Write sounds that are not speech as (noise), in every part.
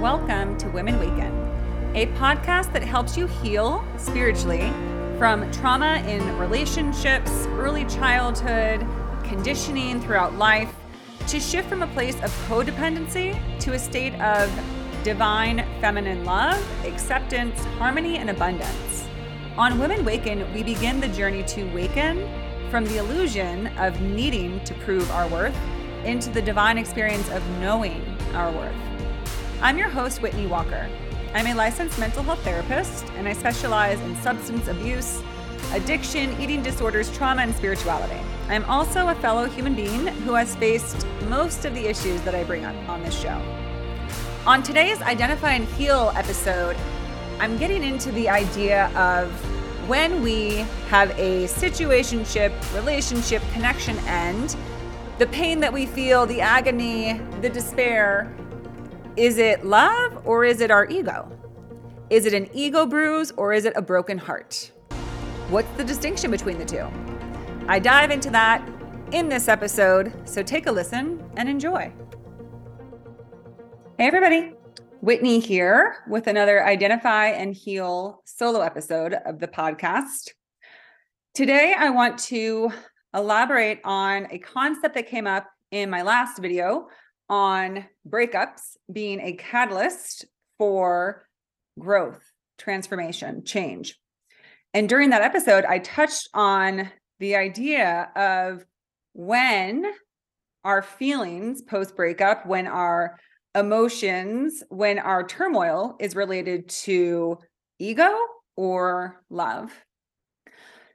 Welcome to Women Waken, a podcast that helps you heal spiritually from trauma in relationships, early childhood, conditioning throughout life, to shift from a place of codependency to a state of divine feminine love, acceptance, harmony, and abundance. On Women Waken, we begin the journey to waken from the illusion of needing to prove our worth into the divine experience of knowing our worth. I'm your host, Whitney Walker. I'm a licensed mental health therapist, and I specialize in substance abuse, addiction, eating disorders, trauma, and spirituality. I'm also a fellow human being who has faced most of the issues that I bring up on this show. On today's Identify and Heal episode, I'm getting into the idea of when we have a situationship, relationship, connection end, the pain that we feel, the agony, the despair, is it love or is it our ego? Is it an ego bruise or is it a broken heart? What's the distinction between the two? I dive into that in this episode, so take a listen and enjoy. Hey, everybody. Whitney here with another Identify and Heal solo episode of the podcast. Today, I want to elaborate on a concept that came up in my last video on breakups being a catalyst for growth, transformation, change. And during that episode, I touched on the idea of when our feelings post breakup, when our emotions, when our turmoil is related to ego or love.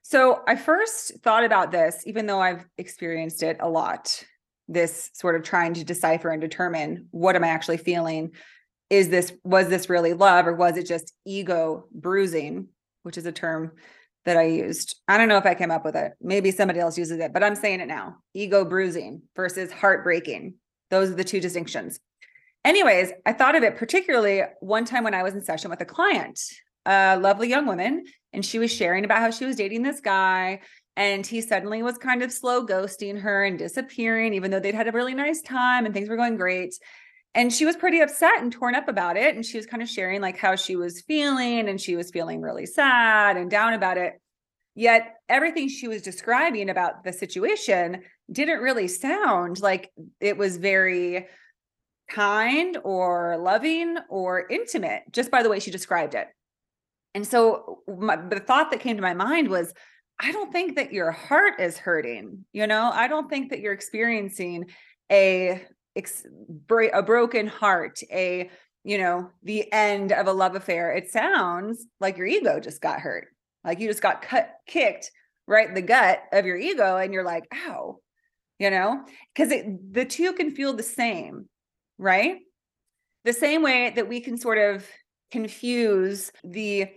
So I first thought about this, even though I've experienced it a lot this sort of trying to decipher and determine what am I actually feeling? Is this, was this really love or was it just ego bruising, which is a term that I used? I don't know if I came up with it. Maybe somebody else uses it, but I'm saying it now ego bruising versus heartbreaking. Those are the two distinctions. Anyways, I thought of it particularly one time when I was in session with a client, a lovely young woman, and she was sharing about how she was dating this guy and he suddenly was kind of slow ghosting her and disappearing, even though they'd had a really nice time and things were going great. And she was pretty upset and torn up about it. And she was kind of sharing like how she was feeling and she was feeling really sad and down about it. Yet everything she was describing about the situation didn't really sound like it was very kind or loving or intimate just by the way she described it. And so uh, my, the thought that came to my mind was I don't think that your heart is hurting. You know, I don't think that you're experiencing a a broken heart, a you know, the end of a love affair. It sounds like your ego just got hurt. Like you just got cut kicked right in the gut of your ego and you're like, "Ow." You know? Cuz the two can feel the same, right? The same way that we can sort of confuse the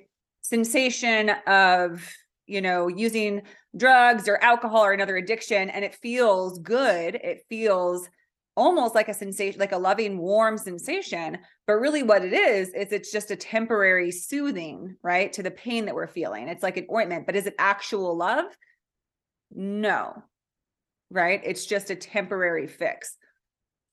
sensation of you know, using drugs or alcohol or another addiction and it feels good. It feels almost like a sensation, like a loving, warm sensation. But really, what it is, is it's just a temporary soothing, right, to the pain that we're feeling. It's like an ointment, but is it actual love? No, right? It's just a temporary fix.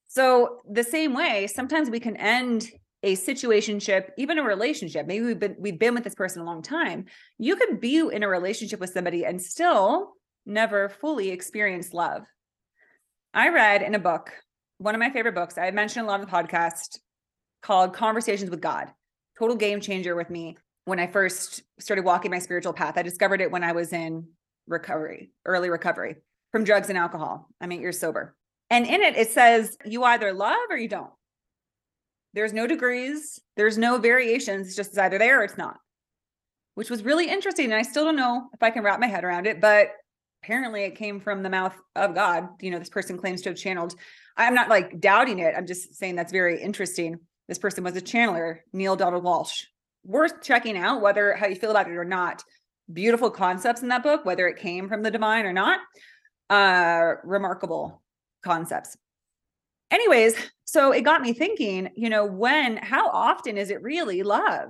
So, the same way, sometimes we can end a situationship, even a relationship, maybe we've been we've been with this person a long time. You could be in a relationship with somebody and still never fully experience love. I read in a book, one of my favorite books, I mentioned a lot of the podcast called Conversations with God. Total game changer with me when I first started walking my spiritual path. I discovered it when I was in recovery, early recovery from drugs and alcohol. I'm eight years sober. And in it, it says you either love or you don't. There's no degrees, there's no variations. It's just either there or it's not, which was really interesting. And I still don't know if I can wrap my head around it, but apparently it came from the mouth of God. You know, this person claims to have channeled. I'm not like doubting it. I'm just saying that's very interesting. This person was a channeler, Neale Donald Walsch. Worth checking out whether how you feel about it or not. Beautiful concepts in that book, whether it came from the divine or not. Uh, remarkable concepts. Anyways, so it got me thinking, you know, when, how often is it really love?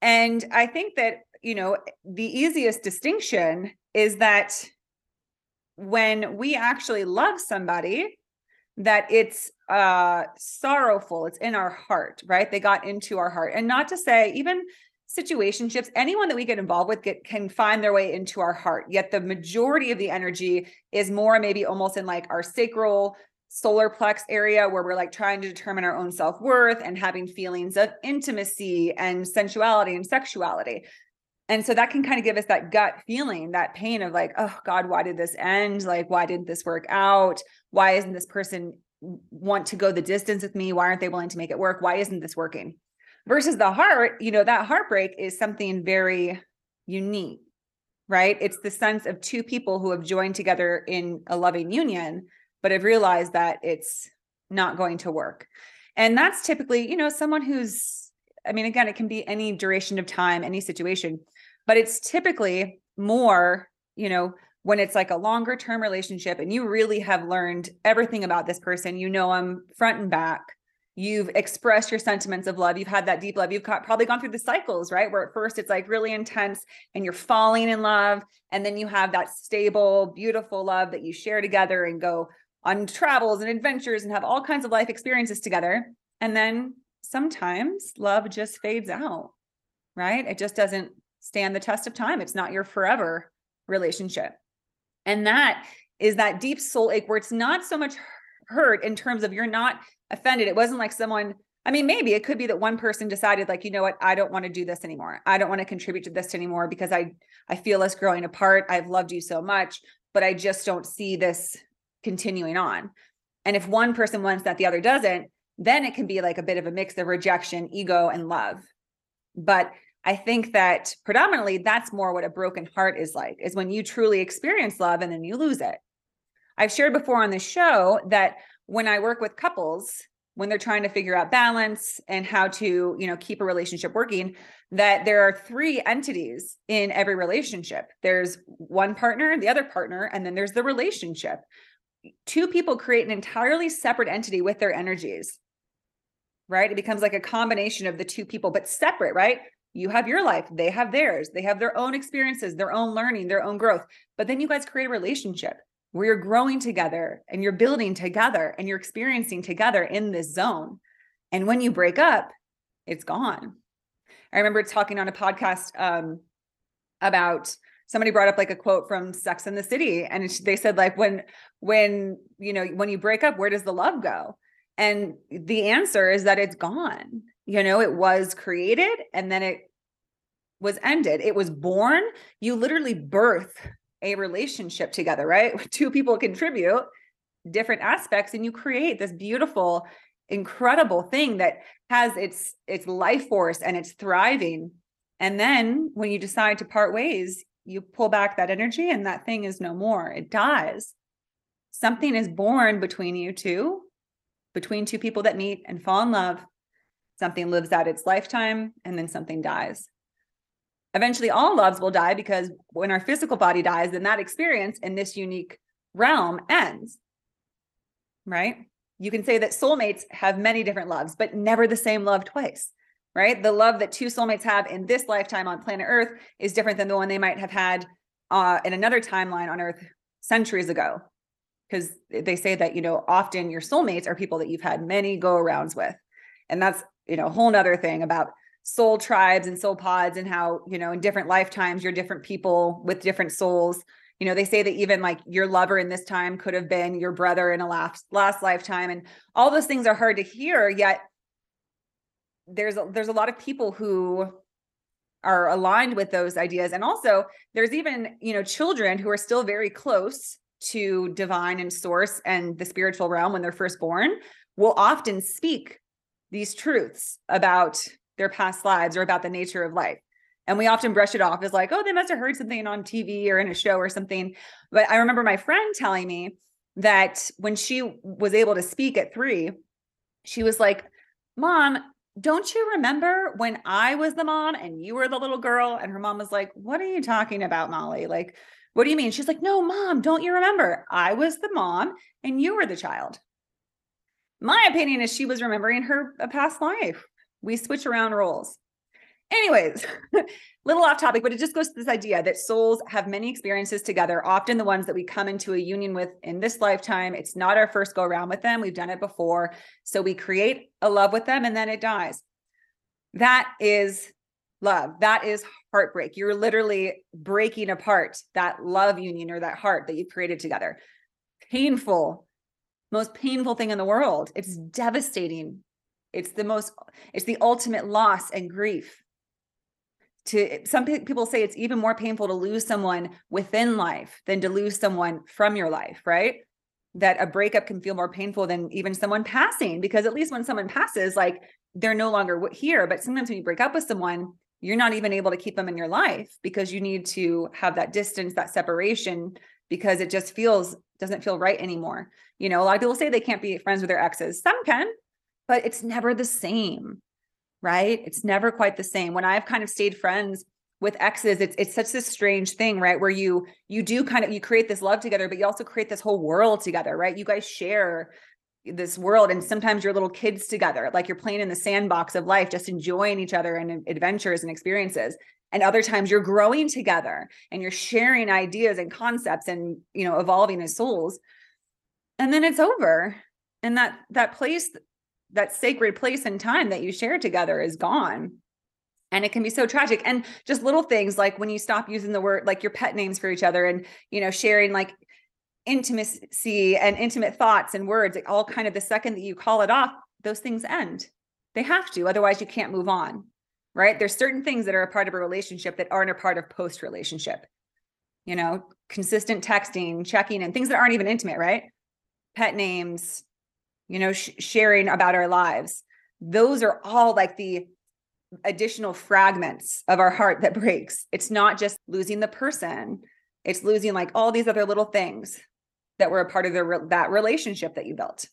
And I think that you know, the easiest distinction is that when we actually love somebody, that it's uh sorrowful, it's in our heart, right? They got into our heart. And not to say even situationships, anyone that we get involved with get, can find their way into our heart. Yet the majority of the energy is more maybe almost in like our sacral solar plex area where we're like trying to determine our own self-worth and having feelings of intimacy and sensuality and sexuality. And so that can kind of give us that gut feeling, that pain of like, oh God, why did this end? Like, why didn't this work out? Why isn't this person want to go the distance with me? Why aren't they willing to make it work? Why isn't this working? Versus the heart, you know, that heartbreak is something very unique, right? It's the sense of two people who have joined together in a loving union but I've realized that it's not going to work. And that's typically, you know, someone who's, I mean, again, it can be any duration of time, any situation, but it's typically more, you know, when it's like a longer term relationship and you really have learned everything about this person, you know them front and back. You've expressed your sentiments of love. You've had that deep love. You've got, probably gone through the cycles, right? Where at first it's like really intense and you're falling in love. And then you have that stable, beautiful love that you share together and go on travels and adventures and have all kinds of life experiences together. And then sometimes love just fades out, right? It just doesn't stand the test of time. It's not your forever relationship. And that is that deep soul ache where it's not so much hurt in terms of you're not offended. It wasn't like someone, I mean, maybe it could be that one person decided like, you know what, I don't want to do this anymore. I don't want to contribute to this anymore because I I feel us growing apart. I've loved you so much, but I just don't see this continuing on. And if one person wants that, the other doesn't, then it can be like a bit of a mix of rejection, ego, and love. But I think that predominantly that's more what a broken heart is like, is when you truly experience love and then you lose it. I've shared before on the show that when I work with couples, when they're trying to figure out balance and how to, you know, keep a relationship working, that there are three entities in every relationship. There's one partner, the other partner, and then there's the relationship. Two people create an entirely separate entity with their energies right? It becomes like a combination of the two people but separate right? You have your life they have theirs they have their own experiences their own learning their own growth but then you guys create a relationship where you're growing together and you're building together and you're experiencing together in this zone and when you break up it's gone i remember talking on a podcast um, about somebody brought up like a quote from Sex and the City, and they said like when when you know when you break up, where does the love go? And the answer is that it's gone. You know, it was created and then it was ended. It was born. You literally birth a relationship together, right? (laughs) Two people contribute different aspects and you create this beautiful incredible thing that has its its life force and it's thriving and then when you decide to part ways you pull back that energy and that thing is no more. It dies. Something is born between you two, between two people that meet and fall in love. Something lives out its lifetime and then something dies. Eventually, all loves will die because when our physical body dies, then that experience in this unique realm ends. Right? You can say that soulmates have many different loves, but never the same love twice right? The love that two soulmates have in this lifetime on planet Earth is different than the one they might have had uh, in another timeline on Earth centuries ago. Because they say that, you know, often your soulmates are people that you've had many go arounds with. And that's, you know, a whole nother thing about soul tribes and soul pods and how, you know, in different lifetimes, you're different people with different souls. You know, they say that even like your lover in this time could have been your brother in a last last lifetime. And all those things are hard to hear, yet there's a, there's a lot of people who are aligned with those ideas and also there's even you know children who are still very close to divine and source and the spiritual realm when they're first born will often speak these truths about their past lives or about the nature of life and we often brush it off as like oh they must have heard something on tv or in a show or something but i remember my friend telling me that when she was able to speak at 3 she was like mom don't you remember when I was the mom and you were the little girl? And her mom was like, What are you talking about, Molly? Like, what do you mean? She's like, No, mom, don't you remember? I was the mom and you were the child. My opinion is she was remembering her uh, past life. We switch around roles. Anyways, (laughs) little off topic, but it just goes to this idea that souls have many experiences together, often the ones that we come into a union with in this lifetime. It's not our first go around with them. We've done it before. So we create a love with them and then it dies. That is love. That is heartbreak. You're literally breaking apart that love union or that heart that you've created together. Painful, most painful thing in the world. It's devastating. It's the most, it's the ultimate loss and grief. To some people say it's even more painful to lose someone within life than to lose someone from your life, right? That a breakup can feel more painful than even someone passing, because at least when someone passes, like they're no longer here. But sometimes when you break up with someone, you're not even able to keep them in your life because you need to have that distance, that separation, because it just feels doesn't feel right anymore. You know, a lot of people say they can't be friends with their exes. Some can, but it's never the same, right? It's never quite the same. When I've kind of stayed friends with exes, it's it's such a strange thing, right? Where you you do kind of you create this love together, but you also create this whole world together, right? You guys share this world and sometimes you're little kids together like you're playing in the sandbox of life just enjoying each other and adventures and experiences and other times you're growing together and you're sharing ideas and concepts and you know evolving as souls and then it's over and that that place that sacred place and time that you share together is gone and it can be so tragic and just little things like when you stop using the word like your pet names for each other and you know sharing like intimacy and intimate thoughts and words, like all kind of the second that you call it off, those things end. They have to, otherwise, you can't move on, right? There's certain things that are a part of a relationship that aren't a part of post relationship. You know, consistent texting, checking, and things that aren't even intimate, right? Pet names, you know, sh- sharing about our lives. Those are all like the additional fragments of our heart that breaks. It's not just losing the person, it's losing like all these other little things that were a part of the, that relationship that you built.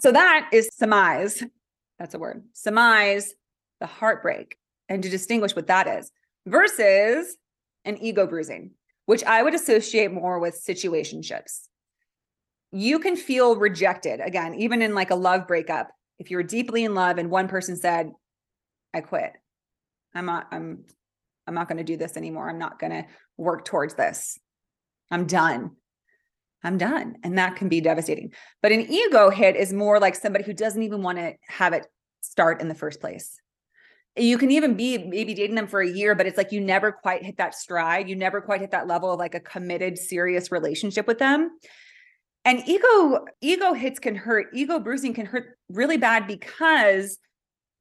So that is surmise. That's a word. Surmise the heartbreak and to distinguish what that is versus an ego bruising, which I would associate more with situationships. You can feel rejected again, even in like a love breakup. If you're deeply in love and one person said, I quit. I'm not, I'm, I'm not going to do this anymore. I'm not going to work towards this. I'm done. I'm done. And that can be devastating. But an ego hit is more like somebody who doesn't even want to have it start in the first place. You can even be maybe dating them for a year, but it's like you never quite hit that stride. You never quite hit that level of like a committed, serious relationship with them. And ego ego hits can hurt. Ego bruising can hurt really bad because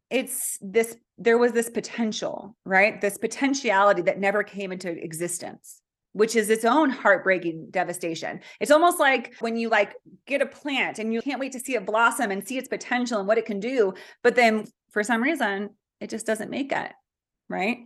it's this there was this potential, right? This potentiality that never came into existence which is its own heartbreaking devastation. It's almost like when you like get a plant and you can't wait to see it blossom and see its potential and what it can do, but then for some reason it just doesn't make it, right?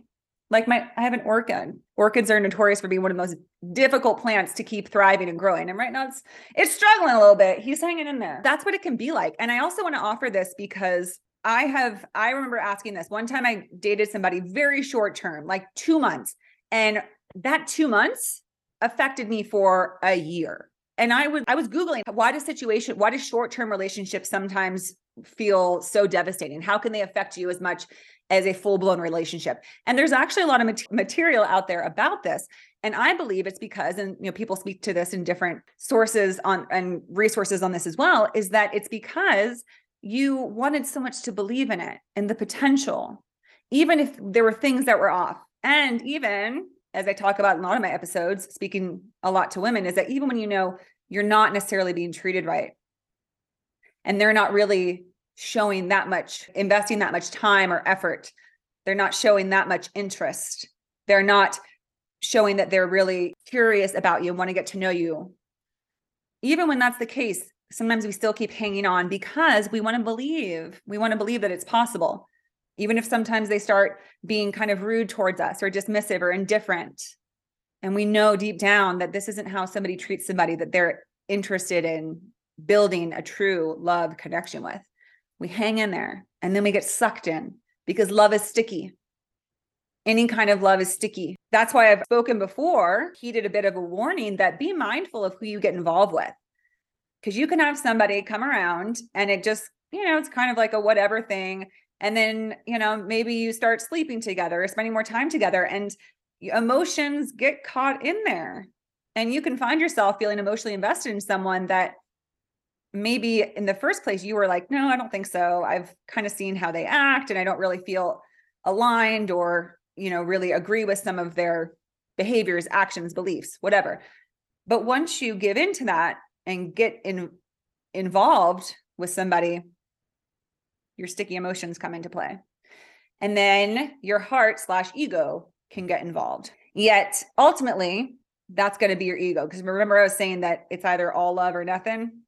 Like my I have an orchid. Orchids are notorious for being one of the most difficult plants to keep thriving and growing. And right now it's it's struggling a little bit. He's hanging in there. That's what it can be like. And I also want to offer this because I have I remember asking this one time I dated somebody very short term, like 2 months. And that two months affected me for a year. And I was I was googling why does situation why does short term relationships sometimes feel so devastating? How can they affect you as much as a full blown relationship? And there's actually a lot of material out there about this. And I believe it's because, and you know, people speak to this in different sources on and resources on this as well, is that it's because you wanted so much to believe in it and the potential, even if there were things that were off. And even as I talk about in a lot of my episodes, speaking a lot to women, is that even when you know you're not necessarily being treated right, and they're not really showing that much, investing that much time or effort, they're not showing that much interest, they're not showing that they're really curious about you and want to get to know you. Even when that's the case, sometimes we still keep hanging on because we want to believe, we want to believe that it's possible even if sometimes they start being kind of rude towards us or dismissive or indifferent. And we know deep down that this isn't how somebody treats somebody that they're interested in building a true love connection with. We hang in there and then we get sucked in because love is sticky. Any kind of love is sticky. That's why I've spoken before, heeded a bit of a warning that be mindful of who you get involved with. Because you can have somebody come around and it just, you know, it's kind of like a whatever thing And then, you know, maybe you start sleeping together or spending more time together and emotions get caught in there. And you can find yourself feeling emotionally invested in someone that maybe in the first place you were like, no, I don't think so. I've kind of seen how they act and I don't really feel aligned or, you know, really agree with some of their behaviors, actions, beliefs, whatever. But once you give into that and get in involved with somebody, your sticky emotions come into play. And then your heart slash ego can get involved. Yet ultimately, that's going to be your ego. Because remember, I was saying that it's either all love or nothing.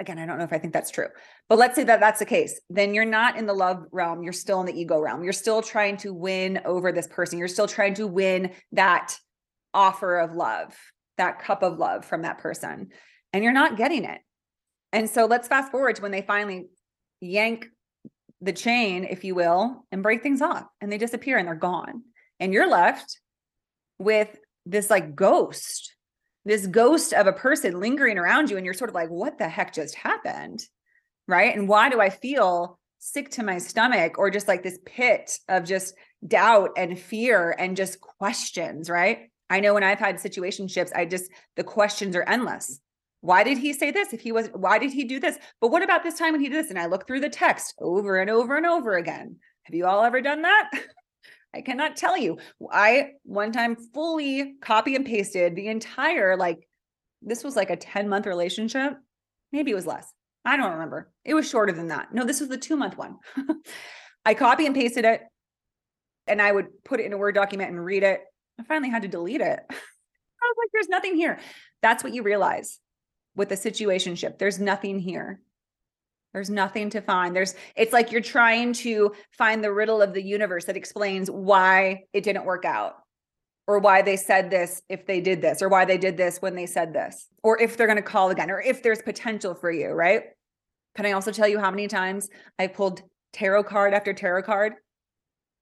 Again, I don't know if I think that's true, but let's say that that's the case. Then you're not in the love realm. You're still in the ego realm. You're still trying to win over this person. You're still trying to win that offer of love, that cup of love from that person. And you're not getting it. And so let's fast forward to when they finally yank the chain, if you will, and break things off and they disappear and they're gone. And you're left with this like ghost, this ghost of a person lingering around you. And you're sort of like, what the heck just happened? Right. And why do I feel sick to my stomach or just like this pit of just doubt and fear and just questions? Right. I know when I've had situationships, I just, the questions are endless. Why did he say this? If he was, why did he do this? But what about this time when he did this? And I look through the text over and over and over again. Have you all ever done that? (laughs) I cannot tell you. I one time fully copy and pasted the entire, like, this was like a 10 month relationship. Maybe it was less. I don't remember. It was shorter than that. No, this was the two month one. (laughs) I copy and pasted it and I would put it in a Word document and read it. I finally had to delete it. (laughs) I was like, there's nothing here. That's what you realize with a situationship. There's nothing here. There's nothing to find. There's it's like you're trying to find the riddle of the universe that explains why it didn't work out or why they said this if they did this or why they did this when they said this or if they're going to call again or if there's potential for you, right? Can I also tell you how many times I pulled tarot card after tarot card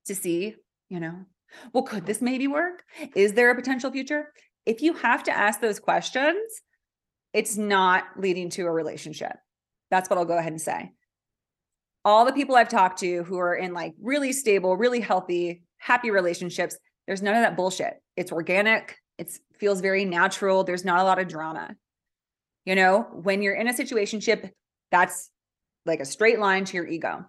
to see, you know, well, could this maybe work? Is there a potential future? If you have to ask those questions, it's not leading to a relationship. That's what I'll go ahead and say. All the people I've talked to who are in like really stable, really healthy, happy relationships, there's none of that bullshit. It's organic, it feels very natural, there's not a lot of drama. You know, when you're in a situationship, that's like a straight line to your ego.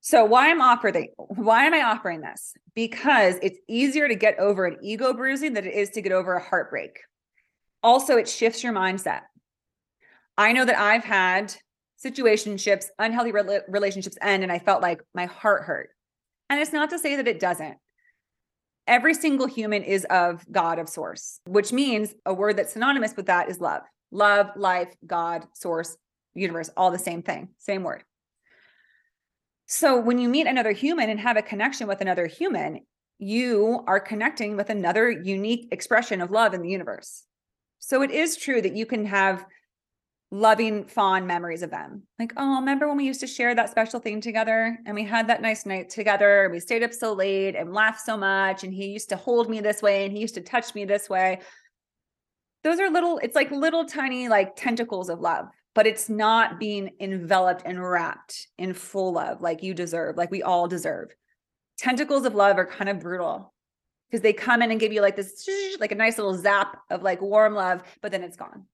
So why I'm offering why am I offering this? Because it's easier to get over an ego bruising than it is to get over a heartbreak. Also, it shifts your mindset. I know that I've had situationships, unhealthy re- relationships end, and I felt like my heart hurt. And it's not to say that it doesn't. Every single human is of God, of source, which means a word that's synonymous with that is love. Love, life, God, source, universe, all the same thing, same word. So when you meet another human and have a connection with another human, you are connecting with another unique expression of love in the universe. So it is true that you can have loving, fond memories of them. Like, oh, remember when we used to share that special thing together and we had that nice night together and we stayed up so late and laughed so much and he used to hold me this way and he used to touch me this way. Those are little, it's like little tiny like tentacles of love, but it's not being enveloped and wrapped in full love like you deserve, like we all deserve. Tentacles of love are kind of brutal because they come in and give you like this, like a nice little zap of like warm love, but then it's gone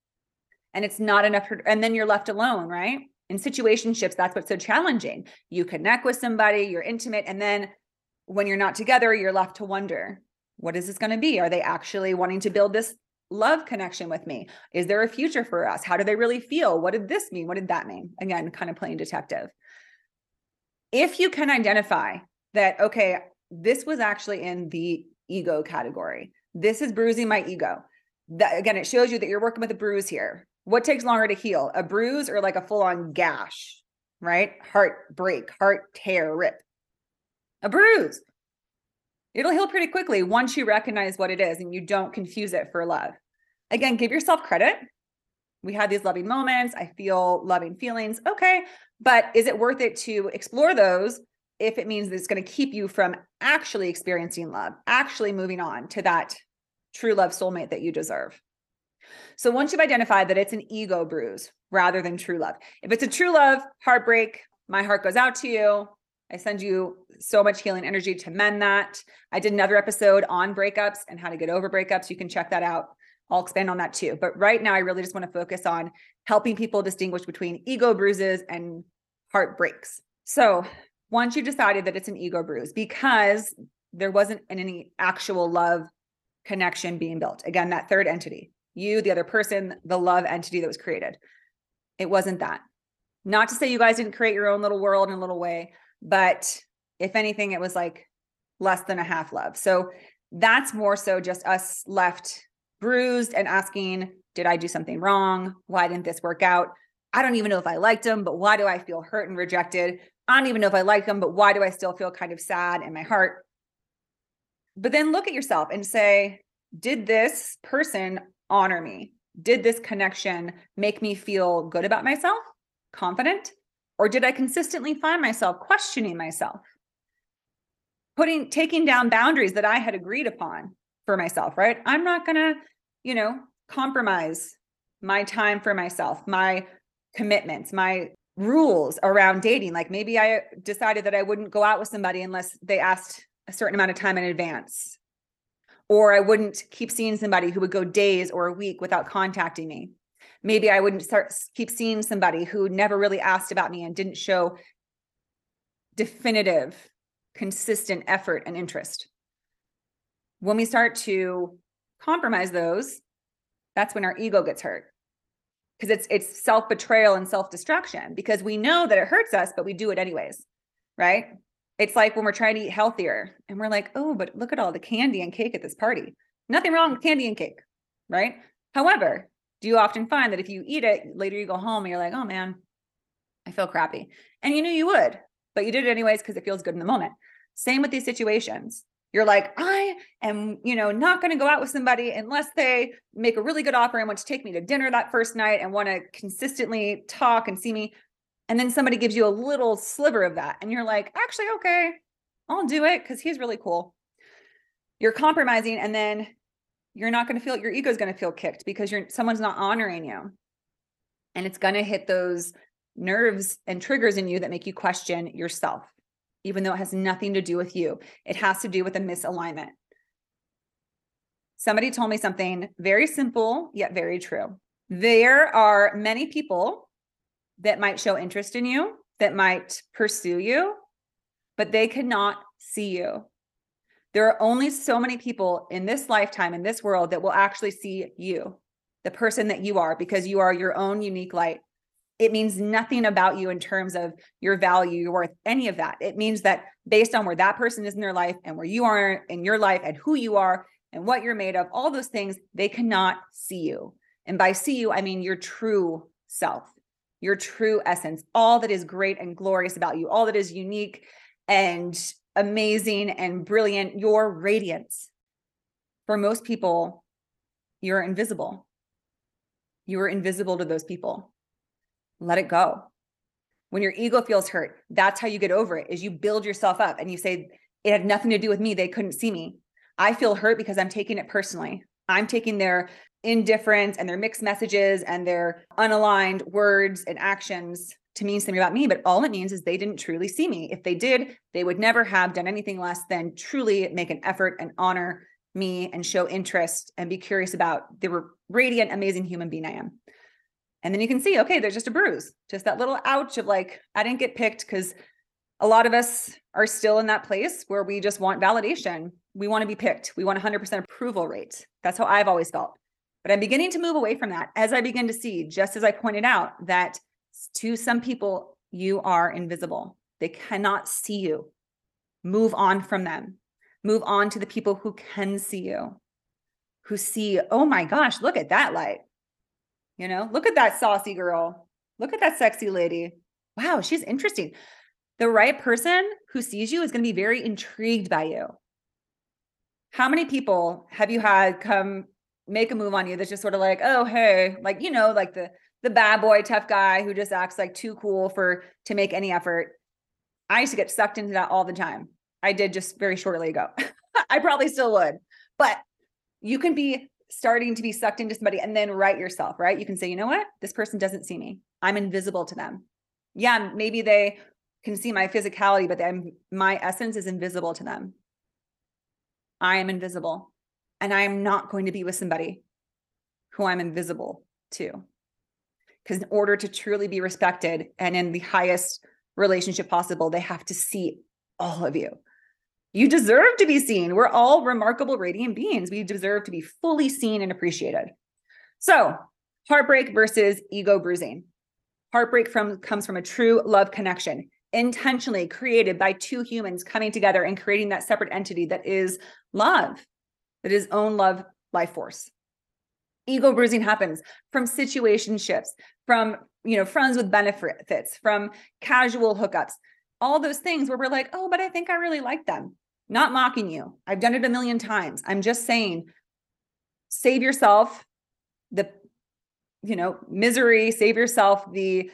and it's not enough and then you're left alone right? In situationships that's what's so challenging. You connect with somebody you're intimate and then when you're not together you're left to wonder what is this going to be? Are they actually wanting to build this love connection with me? Is there a future for us? How do they really feel? What did this mean? What did that mean? Again kind of playing detective. If you can identify that okay this was actually in the ego category. This is bruising my ego. That again it shows you that you're working with a bruise here what takes longer to heal, a bruise or like a full on gash, right? Heart break, heart tear, rip. A bruise. It'll heal pretty quickly once you recognize what it is and you don't confuse it for love. Again, give yourself credit. We had these loving moments. I feel loving feelings. Okay. But is it worth it to explore those if it means that it's going to keep you from actually experiencing love, actually moving on to that true love soulmate that you deserve? So once you've identified that it's an ego bruise rather than true love, if it's a true love, heartbreak, my heart goes out to you. I send you so much healing energy to mend that. I did another episode on breakups and how to get over breakups. You can check that out. I'll expand on that too. But right now, I really just want to focus on helping people distinguish between ego bruises and heartbreaks. So, once you've decided that it's an ego bruise because there wasn't any actual love connection being built, again, that third entity, you, the other person, the love entity that was created, it wasn't that. Not to say you guys didn't create your own little world in a little way, but if anything, it was like less than a half love. So, that's more so just us left bruised and asking, Did I do something wrong? Why didn't this work out? I don't even know if I liked him, but why do I feel hurt and rejected? I don't even know if I like him, but why do I still feel kind of sad in my heart? But then look at yourself and say, Did this person honor me? Did this connection make me feel good about myself, confident? Or did I consistently find myself questioning myself? Putting, taking down boundaries that I had agreed upon for myself, right? I'm not going to you know, compromise my time for myself, my commitments, my rules around dating. Like maybe I decided that I wouldn't go out with somebody unless they asked a certain amount of time in advance. Or I wouldn't keep seeing somebody who would go days or a week without contacting me. Maybe I wouldn't start keep seeing somebody who never really asked about me and didn't show definitive, consistent effort and interest. When we start to compromise those, that's when our ego gets hurt. Because it's it's self-betrayal and self-destruction because we know that it hurts us, but we do it anyways. Right? It's like when we're trying to eat healthier and we're like, oh, but look at all the candy and cake at this party. Nothing wrong with candy and cake, right? However, do you often find that if you eat it, later you go home and you're like, oh man, I feel crappy. And you knew you would, but you did it anyways because it feels good in the moment. Same with these situations. You're like, I am, you know, not going to go out with somebody unless they make a really good offer and want to take me to dinner that first night and want to consistently talk and see me. And then somebody gives you a little sliver of that. And you're like, actually, okay, I'll do it because he's really cool. You're compromising and then you're not going to feel your ego is going to feel kicked because you're someone's not honoring you. And it's going to hit those nerves and triggers in you that make you question yourself even though it has nothing to do with you. It has to do with a misalignment. Somebody told me something very simple, yet very true. There are many people that might show interest in you, that might pursue you, but they cannot see you. There are only so many people in this lifetime, in this world, that will actually see you, the person that you are, because you are your own unique light it means nothing about you in terms of your value, your worth, any of that. It means that based on where that person is in their life and where you are in your life and who you are and what you're made of, all those things, they cannot see you. And by see you, I mean your true self, your true essence, all that is great and glorious about you, all that is unique and amazing and brilliant, your radiance. For most people, you're invisible. You are invisible to those people let it go. When your ego feels hurt, that's how you get over it is you build yourself up and you say it had nothing to do with me. They couldn't see me. I feel hurt because I'm taking it personally. I'm taking their indifference and their mixed messages and their unaligned words and actions to mean something about me, but all it means is they didn't truly see me. If they did, they would never have done anything less than truly make an effort and honor me and show interest and be curious about the radiant, amazing human being I am. And then you can see, okay, there's just a bruise, just that little ouch of like, I didn't get picked because a lot of us are still in that place where we just want validation. We want to be picked. We want 100% approval rate. That's how I've always felt. But I'm beginning to move away from that as I begin to see, just as I pointed out, that to some people, you are invisible. They cannot see you. Move on from them. Move on to the people who can see you, who see, oh my gosh, look at that light. You know, look at that saucy girl. Look at that sexy lady. Wow, she's interesting. The right person who sees you is going to be very intrigued by you. How many people have you had come make a move on you that's just sort of like, oh, hey, like, you know, like the the bad boy tough guy who just acts like too cool for to make any effort. I used to get sucked into that all the time. I did just very shortly ago. (laughs) I probably still would. But you can be starting to be sucked into somebody and then write yourself, right? You can say, you know what? This person doesn't see me. I'm invisible to them. Yeah, maybe they can see my physicality, but I'm, my essence is invisible to them. I am invisible and I am not going to be with somebody who I'm invisible to. Because in order to truly be respected and in the highest relationship possible, they have to see all of you. You deserve to be seen. We're all remarkable, radiant beings. We deserve to be fully seen and appreciated. So, heartbreak versus ego bruising. Heartbreak from comes from a true love connection, intentionally created by two humans coming together and creating that separate entity that is love, that is own love life force. Ego bruising happens from situationships, from you know friends with benefits, from casual hookups, all those things where we're like, oh, but I think I really like them. Not mocking you. I've done it a million times. I'm just saying, save yourself the you know misery, save yourself the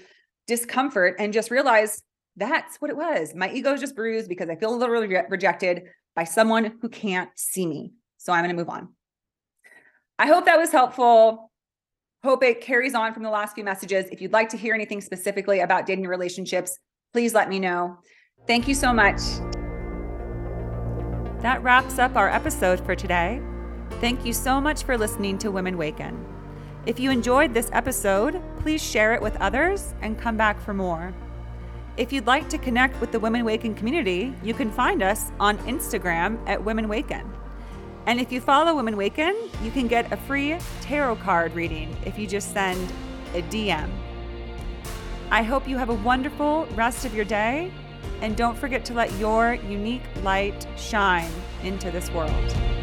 discomfort, and just realize that's what it was. My ego is just bruised because I feel a little re- rejected by someone who can't see me. So I'm going to move on. I hope that was helpful. Hope it carries on from the last few messages. If you'd like to hear anything specifically about dating relationships, please let me know. Thank you so much. That wraps up our episode for today. Thank you so much for listening to Women Waken. If you enjoyed this episode, please share it with others and come back for more. If you'd like to connect with the Women Waken community, you can find us on Instagram at Women Waken. And if you follow Women Waken, you can get a free tarot card reading if you just send a DM. I hope you have a wonderful rest of your day, and don't forget to let your unique light shine into this world.